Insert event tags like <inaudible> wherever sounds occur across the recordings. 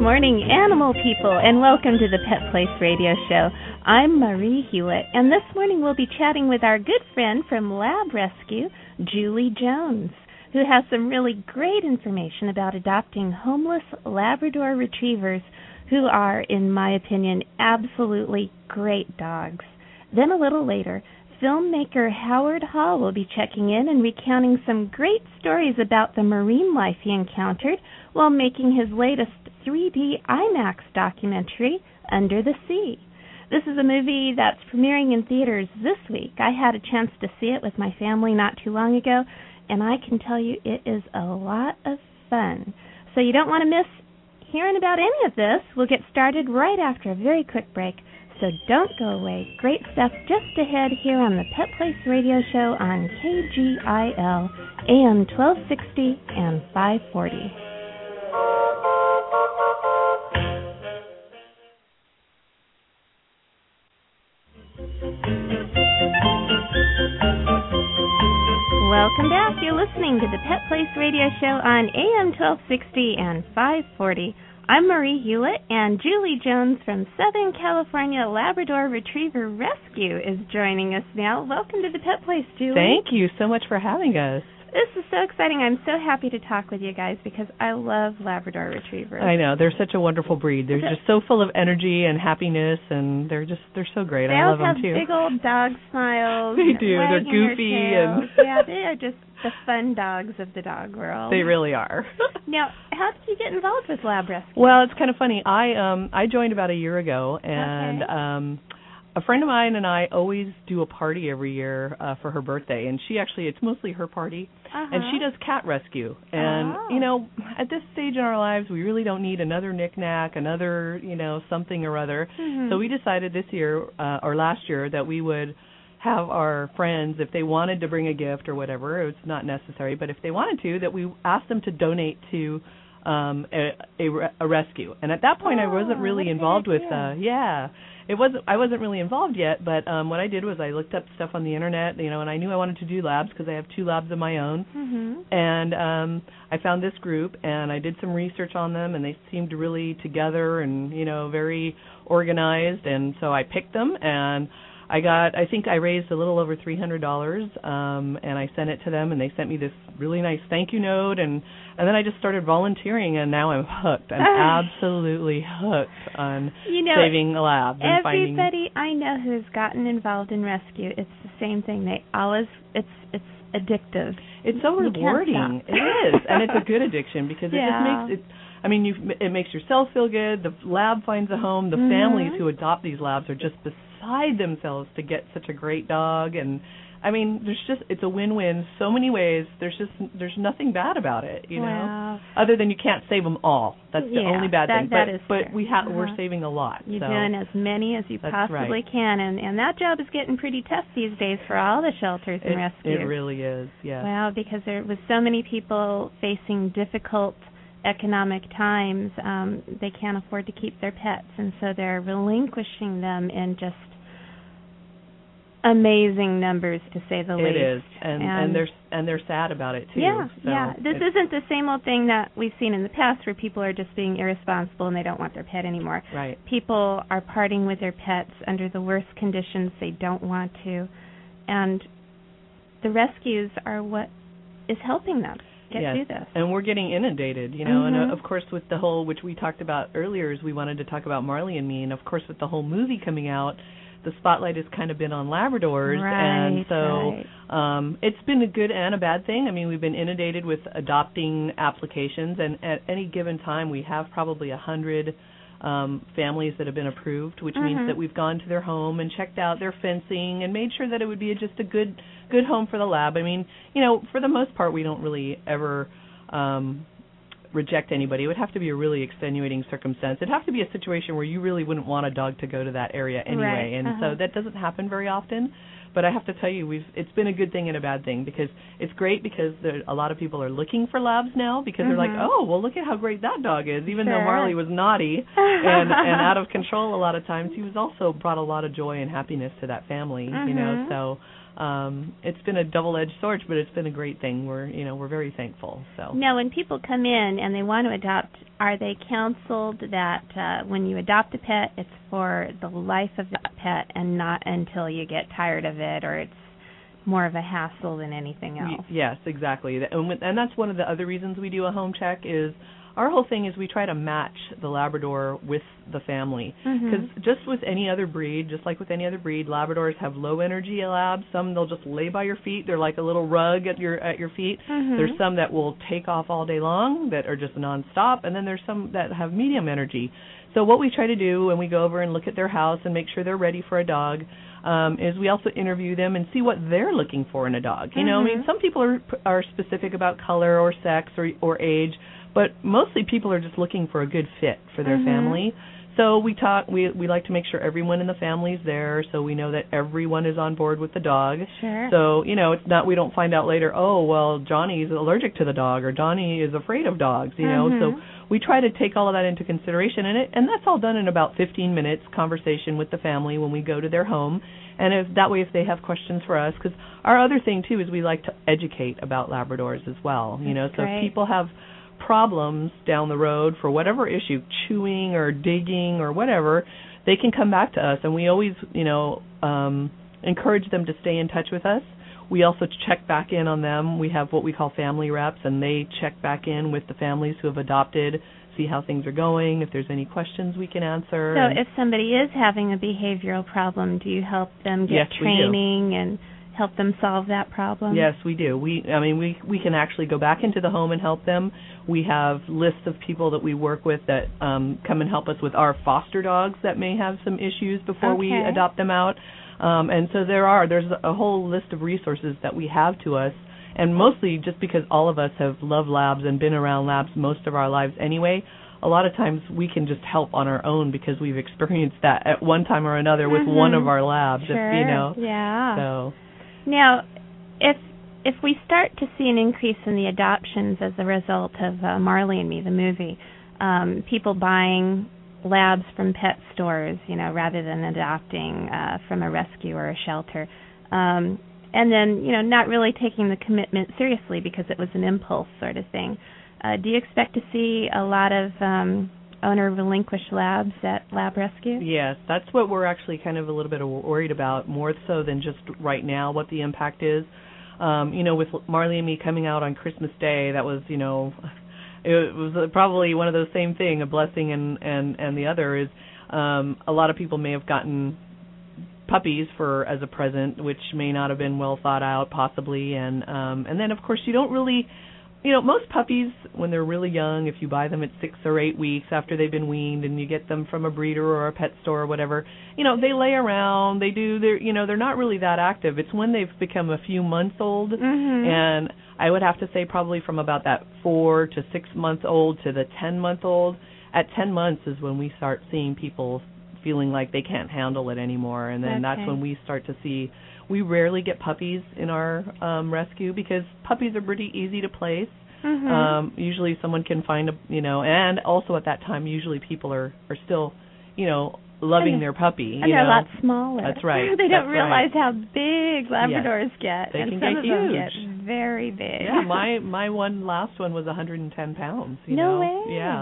Morning, animal people, and welcome to the Pet Place Radio Show. I'm Marie Hulett, and this morning we'll be chatting with our good friend from Lab Rescue, Julie Jones, who has some really great information about adopting homeless Labrador retrievers who are, in my opinion, absolutely great dogs. Then a little later, filmmaker Howard Hall will be checking in and recounting some great stories about the marine life he encountered while making his latest 3D IMAX documentary, Under the Sea. This is a movie that's premiering in theaters this week. I had a chance to see it with my family not too long ago, and I can tell you it is a lot of fun. So you don't want to miss hearing about any of this. We'll get started right after a very quick break. So don't go away. Great stuff just ahead here on the Pet Place Radio Show on KGIL AM 1260 and 540. Listening to the Pet Place Radio Show on AM 1260 and 540. I'm Marie Hulett, and Julie Jones from Southern California Labrador Retriever Rescue is joining us now. Welcome to the Pet Place, Julie. Thank you so much for having us. This is so exciting. I'm so happy to talk with you guys because I love Labrador Retrievers. I know they're such a wonderful breed. They're just so full of energy and happiness, and they're just they're so great. They I love them too. They have big old dog smiles. They do. They're goofy and- yeah, they are just the fun dogs of the dog world. They really are. <laughs> Now, how did you get involved with Lab Rescue? well, it's kind of funny. I um I joined about a year ago, and Okay. um a friend of mine and I always do a party every year uh, for her birthday, and she actually it's mostly her party, and she Uh-huh. does cat rescue. And Oh. you know, at this stage in our lives, we really don't need another knickknack, another you know something or other. Mhm. So we decided this year uh, or last year that we would have our friends if they wanted to bring a gift or whatever. It's not necessary, but if they wanted to, that we asked them to donate to um a, a, a rescue. And at that point, I wasn't Oh, really what a good involved with uh yeah. It wasn't I wasn't really involved yet, but um what I did was I looked up stuff on the internet, you know, and I knew I wanted to do labs because I have two labs of my own Mhm. and um I found this group and I did some research on them and they seemed really together and you know very organized and so I picked them and I got I think I raised a little over three hundred dollars um and I sent it to them and they sent me this really nice thank you note and and then I just started volunteering and now I'm hooked. I'm <laughs> absolutely hooked on You know, saving labs and finding Everybody I know who's gotten involved in rescue, it's the same thing. They always it's it's addictive. It's so You rewarding. It is, and it's a <laughs> good addiction because it just makes it. I mean, you it makes yourself feel good. The lab finds a home. The Mhm. families who adopt these labs are just beside themselves to get such a great dog. And I mean, there's just it's a win-win so many ways. There's just there's nothing bad about it, you know. Other than you can't save them all. That's the only bad that- thing. that but is but true. we have Uh-huh. we're saving a lot. You're so. doing as many as you possibly right. can, and and that job is getting pretty tough these days for all the shelters and it, rescues. it really is. Yeah. Wow, because there was so many people facing difficult economic times, um, they can't afford to keep their pets, and so they're relinquishing them in just amazing numbers, to say the least. It is, and, and And- they're and they're sad about it too. Yeah, so yeah. This isn't the same old thing that we've seen in the past, where people are just being irresponsible and they don't want their pet anymore. right. People are parting with their pets under the worst conditions they don't want to, and the rescues are what is helping them get yes. through this. And we're getting inundated, you know, and Mhm. uh, of course with the whole which we talked about earlier is we wanted to talk about Marley and Me and of course with the whole movie coming out the spotlight has kind of been on Labradors, and so right. um, it's been a good and a bad thing. I mean, we've been inundated with adopting applications, and at any given time, we have probably a hundred um, families that have been approved, which Mhm. means that we've gone to their home and checked out their fencing and made sure that it would be just a good good home for the lab. I mean, you know, for the most part, we don't really ever. Um, reject anybody. It would have to be a really extenuating circumstance. It'd have to be a situation where you really wouldn't want a dog to go to that area anyway, Right, and uh-huh. so that doesn't happen very often. But I have to tell you, we've it's been a good thing and a bad thing because it's great because there, a lot of people are looking for labs now because they're like, Mhm. oh, well, look at how great that dog is. Even though Sure. Marley was naughty and and out of <laughs> control a lot of times, he was also brought a lot of joy and happiness to that family. You know, Mhm. so um it's been a double-edged sword, but it's been a great thing. We're you know we're very thankful. So Now, when people come in and they want to adopt, are they counseled that uh, when you adopt a pet, it's for the life of that pet and not until you get tired of it or it's more of a hassle than anything else? Yes, exactly. Th- And, with- and that's one of the other reasons we do a home check is our whole thing is we try to match the Labrador with the family. Because just with any other breed, just like with any other breed, Labradors have low energy labs. Some they'll just lay by your feet. They're like a little rug at your at your feet. Mhm. There's some that will take off all day long that are just nonstop, and then there's some that have medium energy. So what we try to do when we go over and look at their house and make sure they're ready for a dog um, is we also interview them and see what they're looking for in a dog. You know, I mean, Mhm. some people are are specific about color or sex or or age, but mostly people are just looking for a good fit for their Mhm. family. So we talk. We we like to make sure everyone in the family is there, so we know that everyone is on board with the dog. Sure. So you know, it's not we don't find out later. Oh well, Johnny's allergic to the dog, or Johnny is afraid of dogs. You know, Mhm. so we try to take all of that into consideration, and it and that's all done in about 15 minutes conversation with the family when we go to their home, and if that way if they have questions for us, because our other thing too is we like to educate about Labradors as well. You know, so great. people have problems down the road for whatever issue, chewing or digging or whatever, they can come back to us, and we always, you know, um, encourage them to stay in touch with us. We also check back in on them. We have what we call family reps, and they check back in with the families who have adopted, see how things are going, if there's any questions we can answer. So if somebody is having a behavioral problem, do you help them get Yes, training and help them solve that problem? Yes, we do. We I mean we we can actually go back into the home and help them. We have lists of people that we work with that um come and help us with our foster dogs that may have some issues before we adopt them out. Um and so there are there's a whole list of resources that we have to us and mostly just because all of us have loved labs and been around labs most of our lives anyway. A lot of times we can just help on our own because we've experienced that at one time or another with Mhm. one of our labs, if, Sure. you know. Yeah. So Now, if if we start to see an increase in the adoptions as a result of uh, Marley and Me, the movie, um, people buying labs from pet stores, you know, rather than adopting uh, from a rescue or a shelter, um, and then you know not really taking the commitment seriously because it was an impulse sort of thing. Uh, do you expect to see a lot of um, owner relinquished labs at Lab Rescue? Yes, that's what we're actually kind of a little bit worried about, more so than just right now what the impact is. Um, you know, with Marley and me coming out on Christmas Day, that was, you know, <laughs> it was probably one of those same thing, a blessing and and and the other is um a lot of people may have gotten puppies for as a present which may not have been well thought out possibly and um and then of course you don't really you know, most puppies when they're really young, if you buy them at six or eight weeks after they've been weaned and you get them from a breeder or a pet store or whatever, you know, they lay around, they do they're you know, they're not really that active. It's when they've become a few months old Mm-hmm. and I would have to say probably from about that four to six month old to the ten month old. At ten months is when we start seeing people feeling like they can't handle it anymore and then that's when we start to see we rarely get puppies in our um rescue because puppies are pretty easy to place. Mhm. Um usually someone can find a you know and also at that time usually people are are still, you know, loving And- their puppy, And you they're know. a lot smaller. That's right. <laughs> they don't realize how big Labradors get, They and can some get of them huge. get very big. Yeah, my <laughs> my one last one was 110 pounds. You no know? way. Yeah.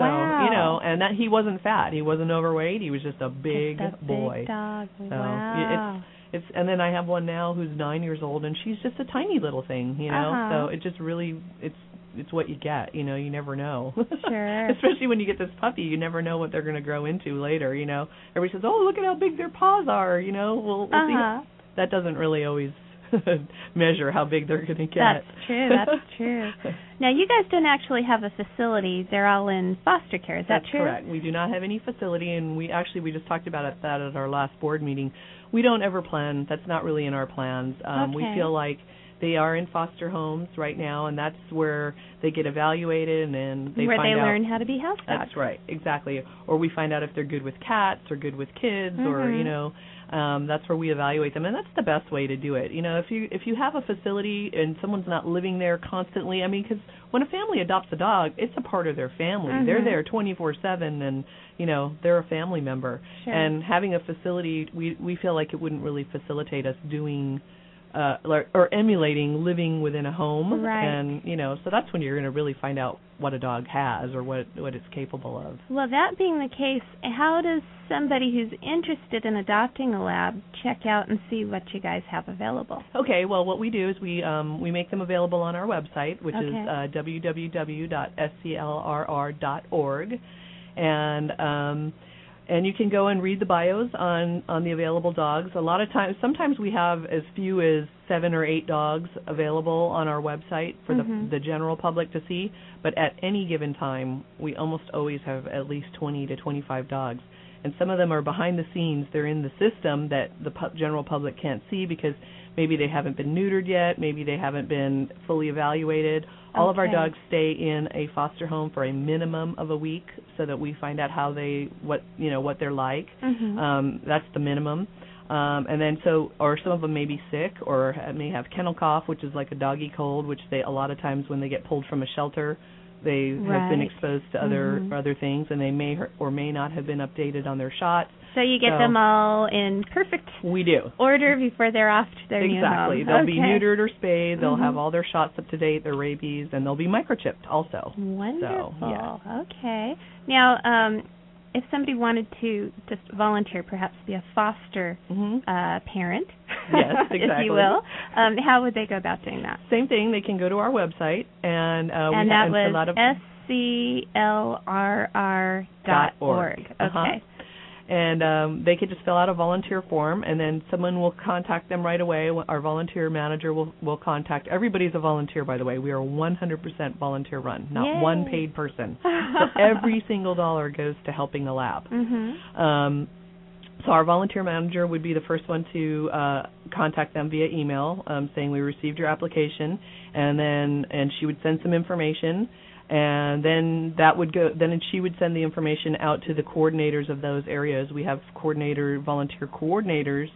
Wow. So you know, and that he wasn't fat. He wasn't overweight. He was just a big Just a boy. Big dog. So wow. It's and then I have one now who's nine years old, and she's just a tiny little thing. You know, Uh-huh. so it just really it's it's what you get. You know, you never know. <laughs> Sure. Especially when you get this puppy, you never know what they're going to grow into later. You know, everybody says, "Oh, look at how big their paws are." You know, we'll, we'll. Uh-huh. That doesn't really always <laughs> measure how big they're going to get. That's true. That's true. <laughs> Now, you guys don't actually have a facility. They're all in foster care. Is that That's true? correct. We do not have any facility, and we actually we just talked about it, that at our last board meeting. We don't ever plan. That's not really in our plans. Um, We feel like they are in foster homes right now, and that's where they get evaluated, and then they Where find they out. learn how to be house dogs. That's right, exactly. Or we find out if they're good with cats or good with kids, or Mhm. you know, um, that's where we evaluate them, and that's the best way to do it. You know, if you if you have a facility and someone's not living there constantly, I mean, because when a family adopts a dog, it's a part of their family. They're Mhm. there 24/7, and you know, they're a family member. Sure. And having a facility, we we feel like it wouldn't really facilitate us doing. Uh, or, or emulating living within a home, Right. and you know, so that's when you're going to really find out what a dog has or what what it's capable of. Well, that being the case, how does somebody who's interested in adopting a lab check out and see what you guys have available? Okay, well, what we do is we um, we make them available on our website, which is uh, www.sclrr.org, and um, and you can go and read the bios on on the available dogs. A lot of times, sometimes we have as few as seven or eight dogs available on our website for Mhm. the the general public to see. But at any given time, we almost always have at least 20 to 25 dogs and some of them are behind the scenes. They're in the system that the pu- general public can't see because maybe they haven't been neutered yet, maybe they haven't been fully evaluated. All of our dogs stay in a foster home for a minimum of a week so that we find out how they what you know what they're like. Mhm. Um, that's the minimum. Um, and then so, or some of them may be sick or may have kennel cough, which is like a doggy cold, which they a lot of times when they get pulled from a shelter, they have been exposed to other Mhm. other things, and they may or- or may not have been updated on their shots. So you get so- them all in perfect We do. order before they're off to their new exactly. They'll be neutered or spayed. They'll Mhm. have all their shots up to date, their rabies, and they'll be microchipped also. Wonderful. yeah. Okay. Now, um, if somebody wanted to just volunteer, perhaps be a foster hmm uh, parent, <laughs> Yes, if you will, um, how would they go about doing that? Same thing. They can go to our website, and uh, we and have that a lot of was sclrr dot org. Uh-huh. And um, they could just fill out a volunteer form, and then someone will contact them right away. Our volunteer manager will will contact. Everybody's a volunteer, by the way. We are 100% volunteer run, not Yay. one paid person. so every <laughs> single dollar goes to helping the lab. Mhm. Um, so our volunteer manager would be the first one to uh, contact them via email, um, saying we received your application, and then and she would send some information, and then that would go. Then she would send the information out to the coordinators of those areas. We have coordinator volunteer coordinators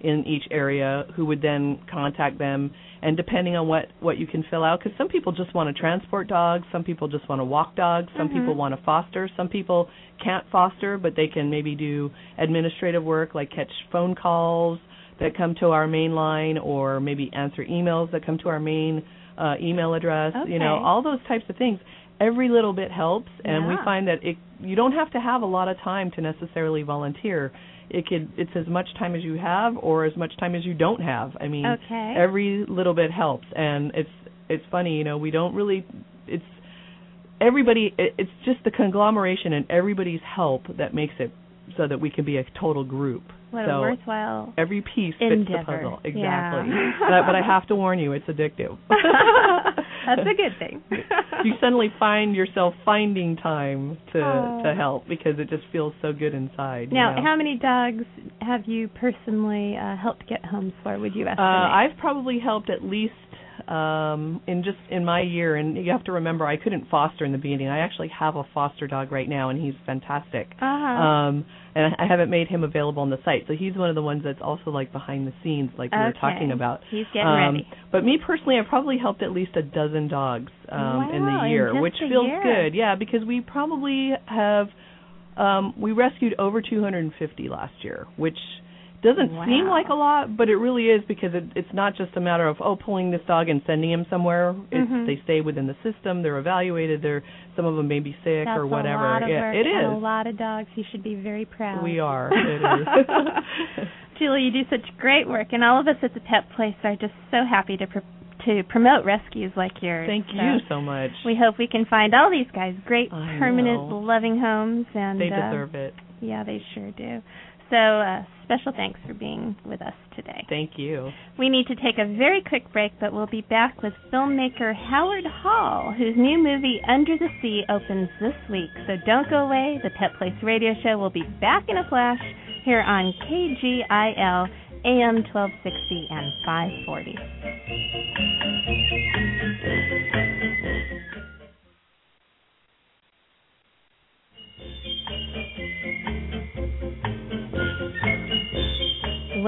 in each area who would then contact them and depending on what what you can fill out because some people just want to transport dogs some people just want to walk dogs some Mhm. people want to foster some people can't foster but they can maybe do administrative work like catch phone calls that come to our main line or maybe answer emails that come to our main uh, email address you know all those types of things. Every little bit helps and we find that it you don't have to have a lot of time to necessarily volunteer. It could it's as much time as you have or as much time as you don't have. I mean Okay. every little bit helps and it's it's funny you know we don't really it's everybody it, it's just the conglomeration and everybody's help that makes it so that we can be a total group what so a worthwhile. every piece fits Endeavor. the puzzle exactly Yeah. <laughs> but, but i have to warn you it's addictive <laughs> <laughs> That's a good thing. you suddenly find yourself finding time to Oh. to help because it just feels so good inside you Now, know? how many dogs have you personally uh, helped get homes for? Would you Uh, estimate? I've probably helped at least um in just in my year and you have to remember I couldn't foster in the beginning. I actually have a foster dog right now and he's fantastic. uh-huh. Um and I haven't made him available on the site. So he's one of the ones that's also like behind the scenes like we were talking about. He's getting Um, ready. But me personally, I've probably helped at least a dozen dogs um, in the year, just which feels year. good. Yeah, because we probably have um, we rescued over 250 last year, which doesn't seem like a lot, but it really is because it, it's not just a matter of oh pulling this dog and sending him somewhere. Mhm. They stay within the system. They're evaluated. They're some of them may be sick That's or whatever. a lot of yeah, work it and a lot of dogs. You should be very proud. We are. <laughs> It is. <laughs> Julie, you do such great work, and all of us at the Pet Place are just so happy to pr- to promote rescues like yours. Thank so you so much. We hope we can find all these guys great I permanent know. loving homes and They uh, deserve it. Yeah, they sure do. So, uh, special thanks for being with us today. Thank you. We need to take a very quick break, but we'll be back with filmmaker Howard Hall, whose new movie Under the Sea opens this week. So don't go away. The Pet Place Radio Show will be back in a flash here on KGIL AM 1260 and 540.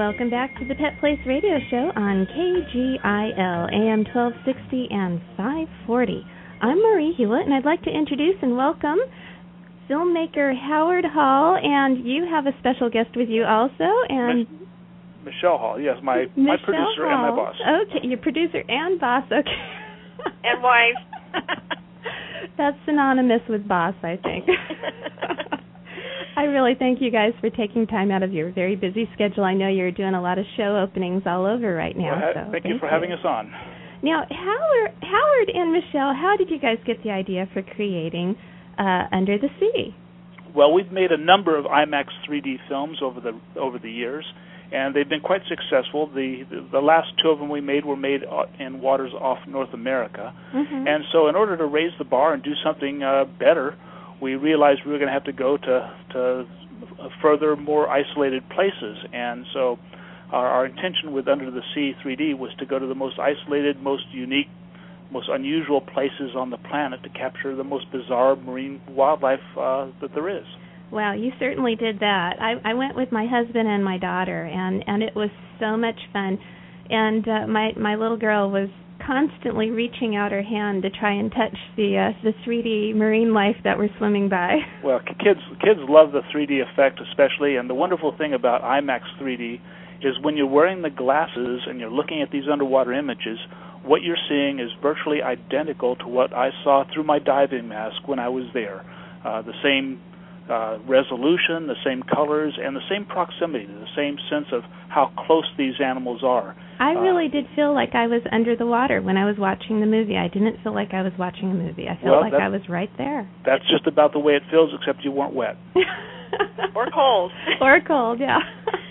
Welcome back to the Pet Place Radio Show on KGIL AM 1260 and 540. I'm Marie Hulett, and I'd like to introduce and welcome filmmaker Howard Hall, and you have a special guest with you also, and Michelle Hall, yes, my my Michelle producer and my boss. Okay, your producer and boss. Okay. And wife. <laughs> That's synonymous with boss, I think. <laughs> I really thank you guys for taking time out of your very busy schedule. I know you're doing a lot of show openings all over right now. Well, so thank, you for having us on. Now, Howard, Howard and Michelle, how did you guys get the idea for creating uh, Under the Sea? Well, we've made a number of IMAX 3D films over the over the years, and they've been quite successful. The the, the last two of them we made were made uh, in waters off North America, Mm-hmm. and so in order to raise the bar and do something uh, better, we realized we were going to have to go to to further, more isolated places, and so. Our, our intention with Under the Sea 3D was to go to the most isolated, most unique, most unusual places on the planet to capture the most bizarre marine wildlife uh, that there is. Wow, you certainly did that. I, I went with my husband and my daughter, and and it was so much fun. And uh, my my little girl was constantly reaching out her hand to try and touch the uh, the 3D marine life that we're swimming by. <laughs> Well, kids kids love the 3D effect especially, and the wonderful thing about IMAX 3D is when you're wearing the glasses and you're looking at these underwater images, what you're seeing is virtually identical to what I saw through my diving mask when I was there. Uh, the same uh, resolution, the same colors, and the same proximity, the same sense of how close these animals are. I Uh, really did feel like I was under the water when I was watching the movie. I didn't feel like I was watching a movie. I felt Well, like I was right there. That's just about the way it feels, except you weren't wet. <laughs> Or cold. or cold, yeah.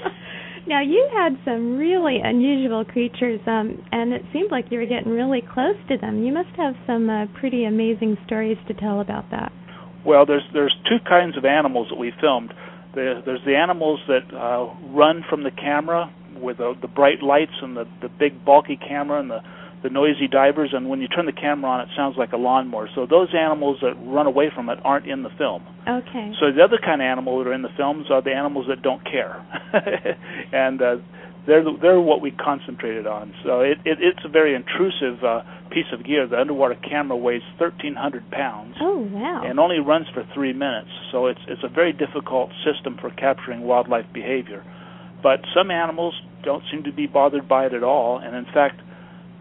<laughs> now you had some really unusual creatures, um, and it seemed like you were getting really close to them. You must have some uh, pretty amazing stories to tell about that. Well, there's there's two kinds of animals that we filmed. There's the animals that uh, run from the camera with the, the bright lights and the, the big bulky camera and the, the noisy divers, and when you turn the camera on, it sounds like a lawnmower. So those animals that run away from it aren't in the film. Okay. So the other kind of animal that are in the films are the animals that don't care, <laughs> and uh, they're they're what we concentrated on. So it, it it's a very intrusive uh, piece of gear. The underwater camera weighs 1,300 pounds oh wow. and only runs for three minutes. So it's it's a very difficult system for capturing wildlife behavior. But some animals don't seem to be bothered by it at all, and in fact,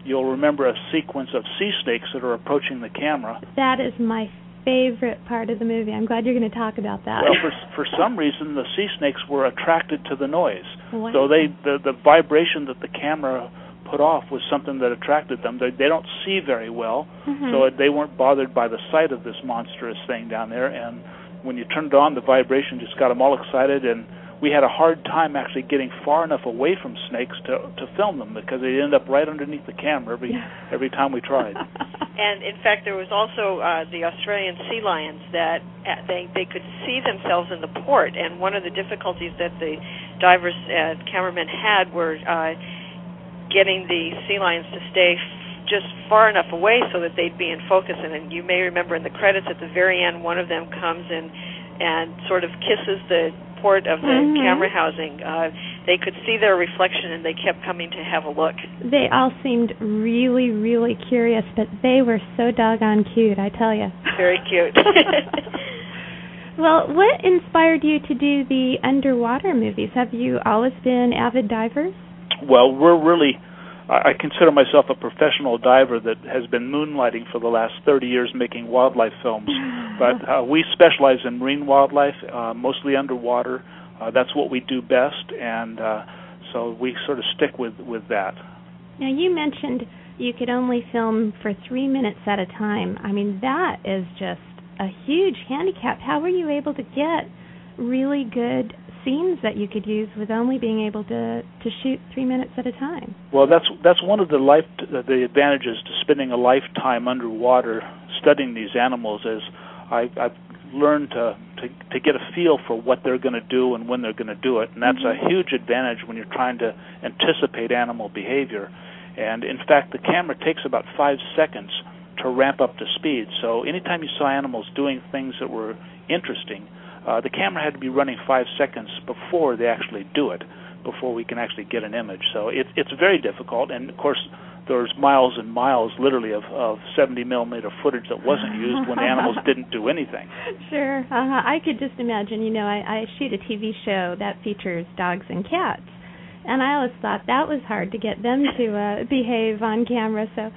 you'll remember a sequence of sea snakes that are approaching the camera. that is my favorite part of the movie. I'm glad you're going to talk about that. Well, for for some reason, the sea snakes were attracted to the noise. Wow. So they the the vibration that the camera put off was something that attracted them. They they don't see very well, Mhm. so they weren't bothered by the sight of this monstrous thing down there. And when you turned it on, the vibration just got them all excited, and we had a hard time actually getting far enough away from snakes to to film them because they end up right underneath the camera every every time we tried. <laughs> And in fact, there was also uh, the Australian sea lions that uh, they they could see themselves in the port. And one of the difficulties that the divers and cameramen had were uh, getting the sea lions to stay f- just far enough away so that they'd be in focus. And, and you may remember in the credits at the very end, one of them comes and and sort of kisses the port of the Mhm. camera housing. Uh, they could see their reflection, and they kept coming to have a look. they all seemed really, really curious, but they were so doggone cute, I tell you. <laughs> Very cute. <laughs> well, what inspired you to do the underwater movies? Have you always been avid divers? Well, we're really. I consider myself a professional diver that has been moonlighting for the last 30 years making wildlife films. <laughs> But uh, we specialize in marine wildlife, uh, mostly underwater. Uh, that's what we do best, and uh, so we sort of stick with with that. Now you mentioned you could only film for three minutes at a time. I mean, that is just a huge handicap. How were you able to get really good scenes that you could use with only being able to to shoot three minutes at a time? Well, that's that's one of the life the advantages to spending a lifetime underwater studying these animals. Is I, I've learned to, to to get a feel for what they're going to do and when they're going to do it, and that's mm-hmm. a huge advantage when you're trying to anticipate animal behavior. And in fact, the camera takes about five seconds to ramp up to speed. So anytime you saw animals doing things that were interesting, uh, the camera had to be running five seconds before they actually do it, before we can actually get an image. So it, it's very difficult, and of course, there's miles and miles, literally, of, of 70 millimeter footage that wasn't used when the animals <laughs> didn't do anything. Sure, uh-huh. I could just imagine. You know, I, I shoot a TV show that features dogs and cats, and I always thought that was hard to get them to uh, <laughs> behave on camera. So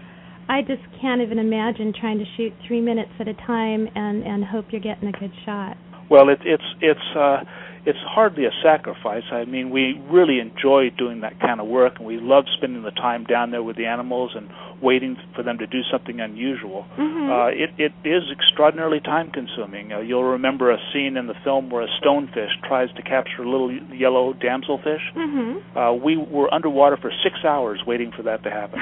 I just can't even imagine trying to shoot three minutes at a time and and hope you're getting a good shot. Well, it, it's it's uh, it's hardly a sacrifice. I mean, we really enjoy doing that kind of work, and we love spending the time down there with the animals and waiting for them to do something unusual. Mm-hmm. Uh, it it is extraordinarily time consuming. Uh, you'll remember a scene in the film where a stonefish tries to capture a little yellow damselfish. Mm-hmm. Uh, we were underwater for six hours waiting for that to happen.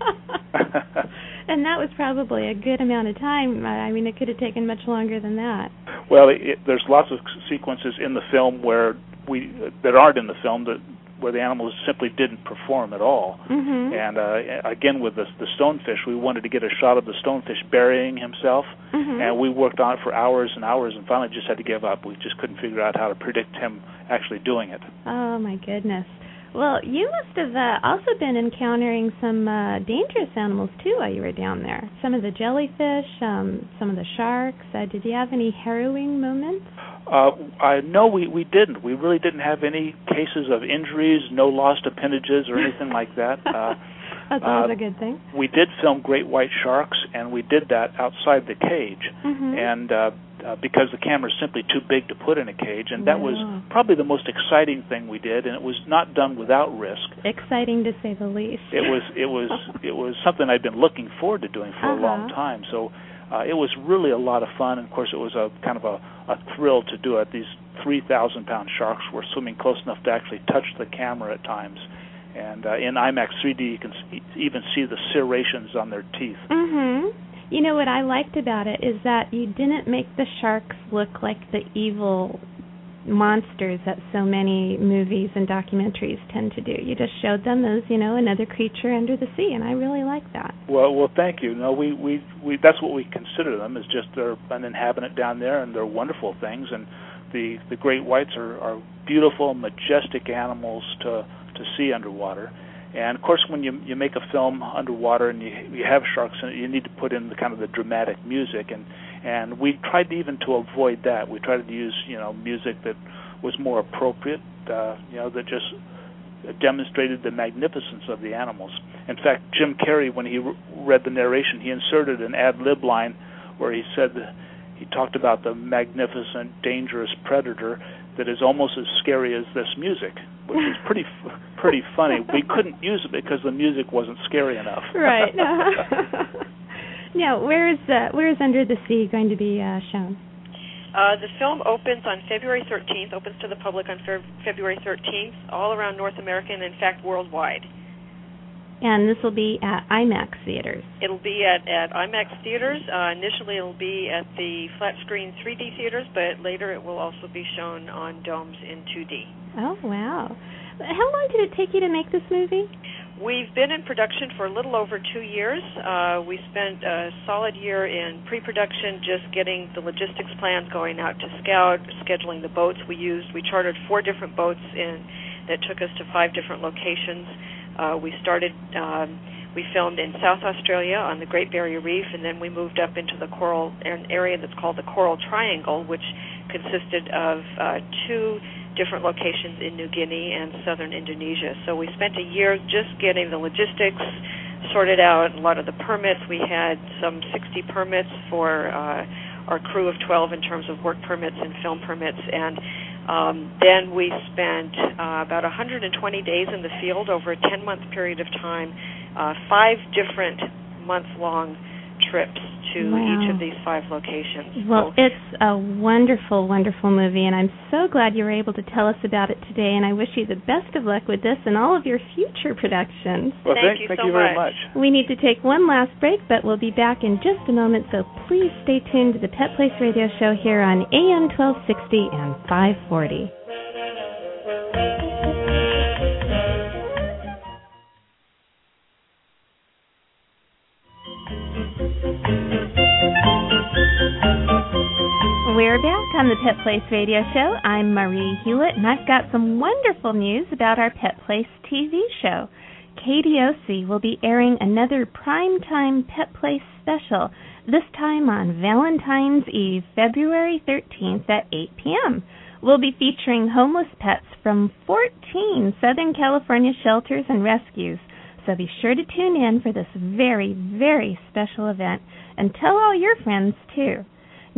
<laughs> and that was probably a good amount of time. I mean, it could have taken much longer than that. Well, it, it, there's lots of sequences in the film where we that aren't in the film that where the animals simply didn't perform at all. Mm-hmm. And uh, again, with the, the stonefish, we wanted to get a shot of the stonefish burying himself, mm-hmm. and we worked on it for hours and hours, and finally just had to give up. We just couldn't figure out how to predict him actually doing it. Oh my goodness. Well, you must have uh, also been encountering some uh, dangerous animals too while you were down there. Some of the jellyfish, um, some of the sharks. Uh, did you have any harrowing moments? Uh, I no, we we didn't. We really didn't have any cases of injuries, no lost appendages or anything like that. <laughs> Uh, That's always uh, a good thing. we did film great white sharks, and we did that outside the cage. Mm-hmm. And uh, uh, because the camera is simply too big to put in a cage, and that was probably the most exciting thing we did, and it was not done without risk. Exciting to say the least. It was it was <laughs> it was something I'd been looking forward to doing for a long Uh-huh. time. So uh, it was really a lot of fun, and of course it was a kind of a, a thrill to do it. These 3,000 pound sharks were swimming close enough to actually touch the camera at times. And uh, in IMAX 3D, you can even see the serrations on their teeth. Mhm. You know what I liked about it is that you didn't make the sharks look like the evil monsters that so many movies and documentaries tend to do. You just showed them as, you know, another creature under the sea and I really like that. Well, well, thank you. No, we we we that's what we consider them is just they're an inhabitant down there, and they're wonderful things. And the the great whites are are beautiful, majestic animals to to see underwater. And of course, when you you make a film underwater and you you have sharks in it, you need to put in the kind of the dramatic music. And and we tried to even to avoid that. We tried to use you know music that was more appropriate. Uh, you know that just demonstrated the magnificence of the animals. In fact, Jim Carrey, when he re- read the narration, he inserted an ad lib line where he said he talked about the magnificent, dangerous predator that is almost as scary as this music, which is pretty f- <laughs> pretty funny. We couldn't use it because the music wasn't scary enough. Right. <laughs> <laughs> now, where is uh, where is Under the Sea going to be uh, shown? Uh, the film opens on February 13th, opens to the public on Fe- February 13th, all around North America and, in fact, worldwide. And this will be at IMAX theaters. It'll be at, at IMAX theaters. Uh, initially, it'll be at the flat screen 3D theaters, but later it will also be shown on domes in 2D. Oh wow! How long did it take you to make this movie? We've been in production for a little over two years. Uh, we spent a solid year in pre-production, just getting the logistics plans going out to scout, scheduling the boats we used. We chartered four different boats in that took us to five different locations. Uh, we started. Um, we filmed in South Australia on the Great Barrier Reef, and then we moved up into the coral an area that's called the Coral Triangle, which consisted of uh, two different locations in New Guinea and southern Indonesia. So we spent a year just getting the logistics sorted out, a lot of the permits. We had some 60 permits for uh, our crew of 12 in terms of work permits and film permits, and um, then we spent uh, about 120 days in the field over a 10 month period of time uh, five different month-long trips to Wow. each of these five locations. Well, So- it's a wonderful, wonderful movie, and I'm so glad you were able to tell us about it today. And I wish you the best of luck with this and all of your future productions. Well, Thank thank, you thank so you very much. much. We need to take one last break, but we'll be back in just a moment, so please stay tuned to the Pet Place Radio Show here on AM 1260 and 540. We're back on the Pet Place Radio Show. I'm Marie Hulett, and I've got some wonderful news about our Pet Place TV show. KDOC will be airing another primetime Pet Place special, this time on Valentine's Eve, February 13th at 8 p.m. We'll be featuring homeless pets from 14 Southern California shelters and rescues, so be sure to tune in for this very, very special event and tell all your friends too.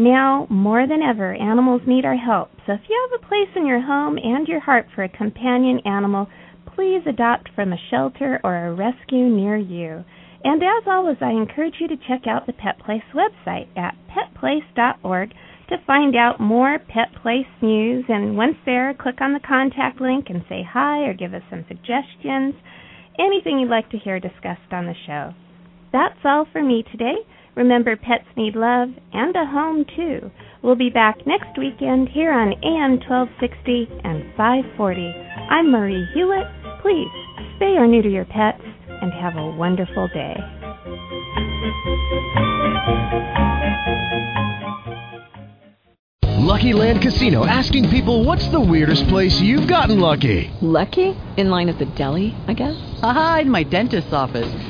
Now, more than ever, animals need our help. So if you have a place in your home and your heart for a companion animal, please adopt from a shelter or a rescue near you. And as always, I encourage you to check out the Pet Place website at petplace.org to find out more Pet Place news. And once there, click on the contact link and say hi or give us some suggestions, anything you'd like to hear discussed on the show. That's all for me today. Remember, pets need love and a home too. We'll be back next weekend here on AM 1260 and 540. I'm Marie Hulett. Please spay or neuter your pets and have a wonderful day. Lucky Land Casino asking people what's the weirdest place you've gotten lucky? Lucky? In line at the deli, I guess? Aha, in my dentist's office.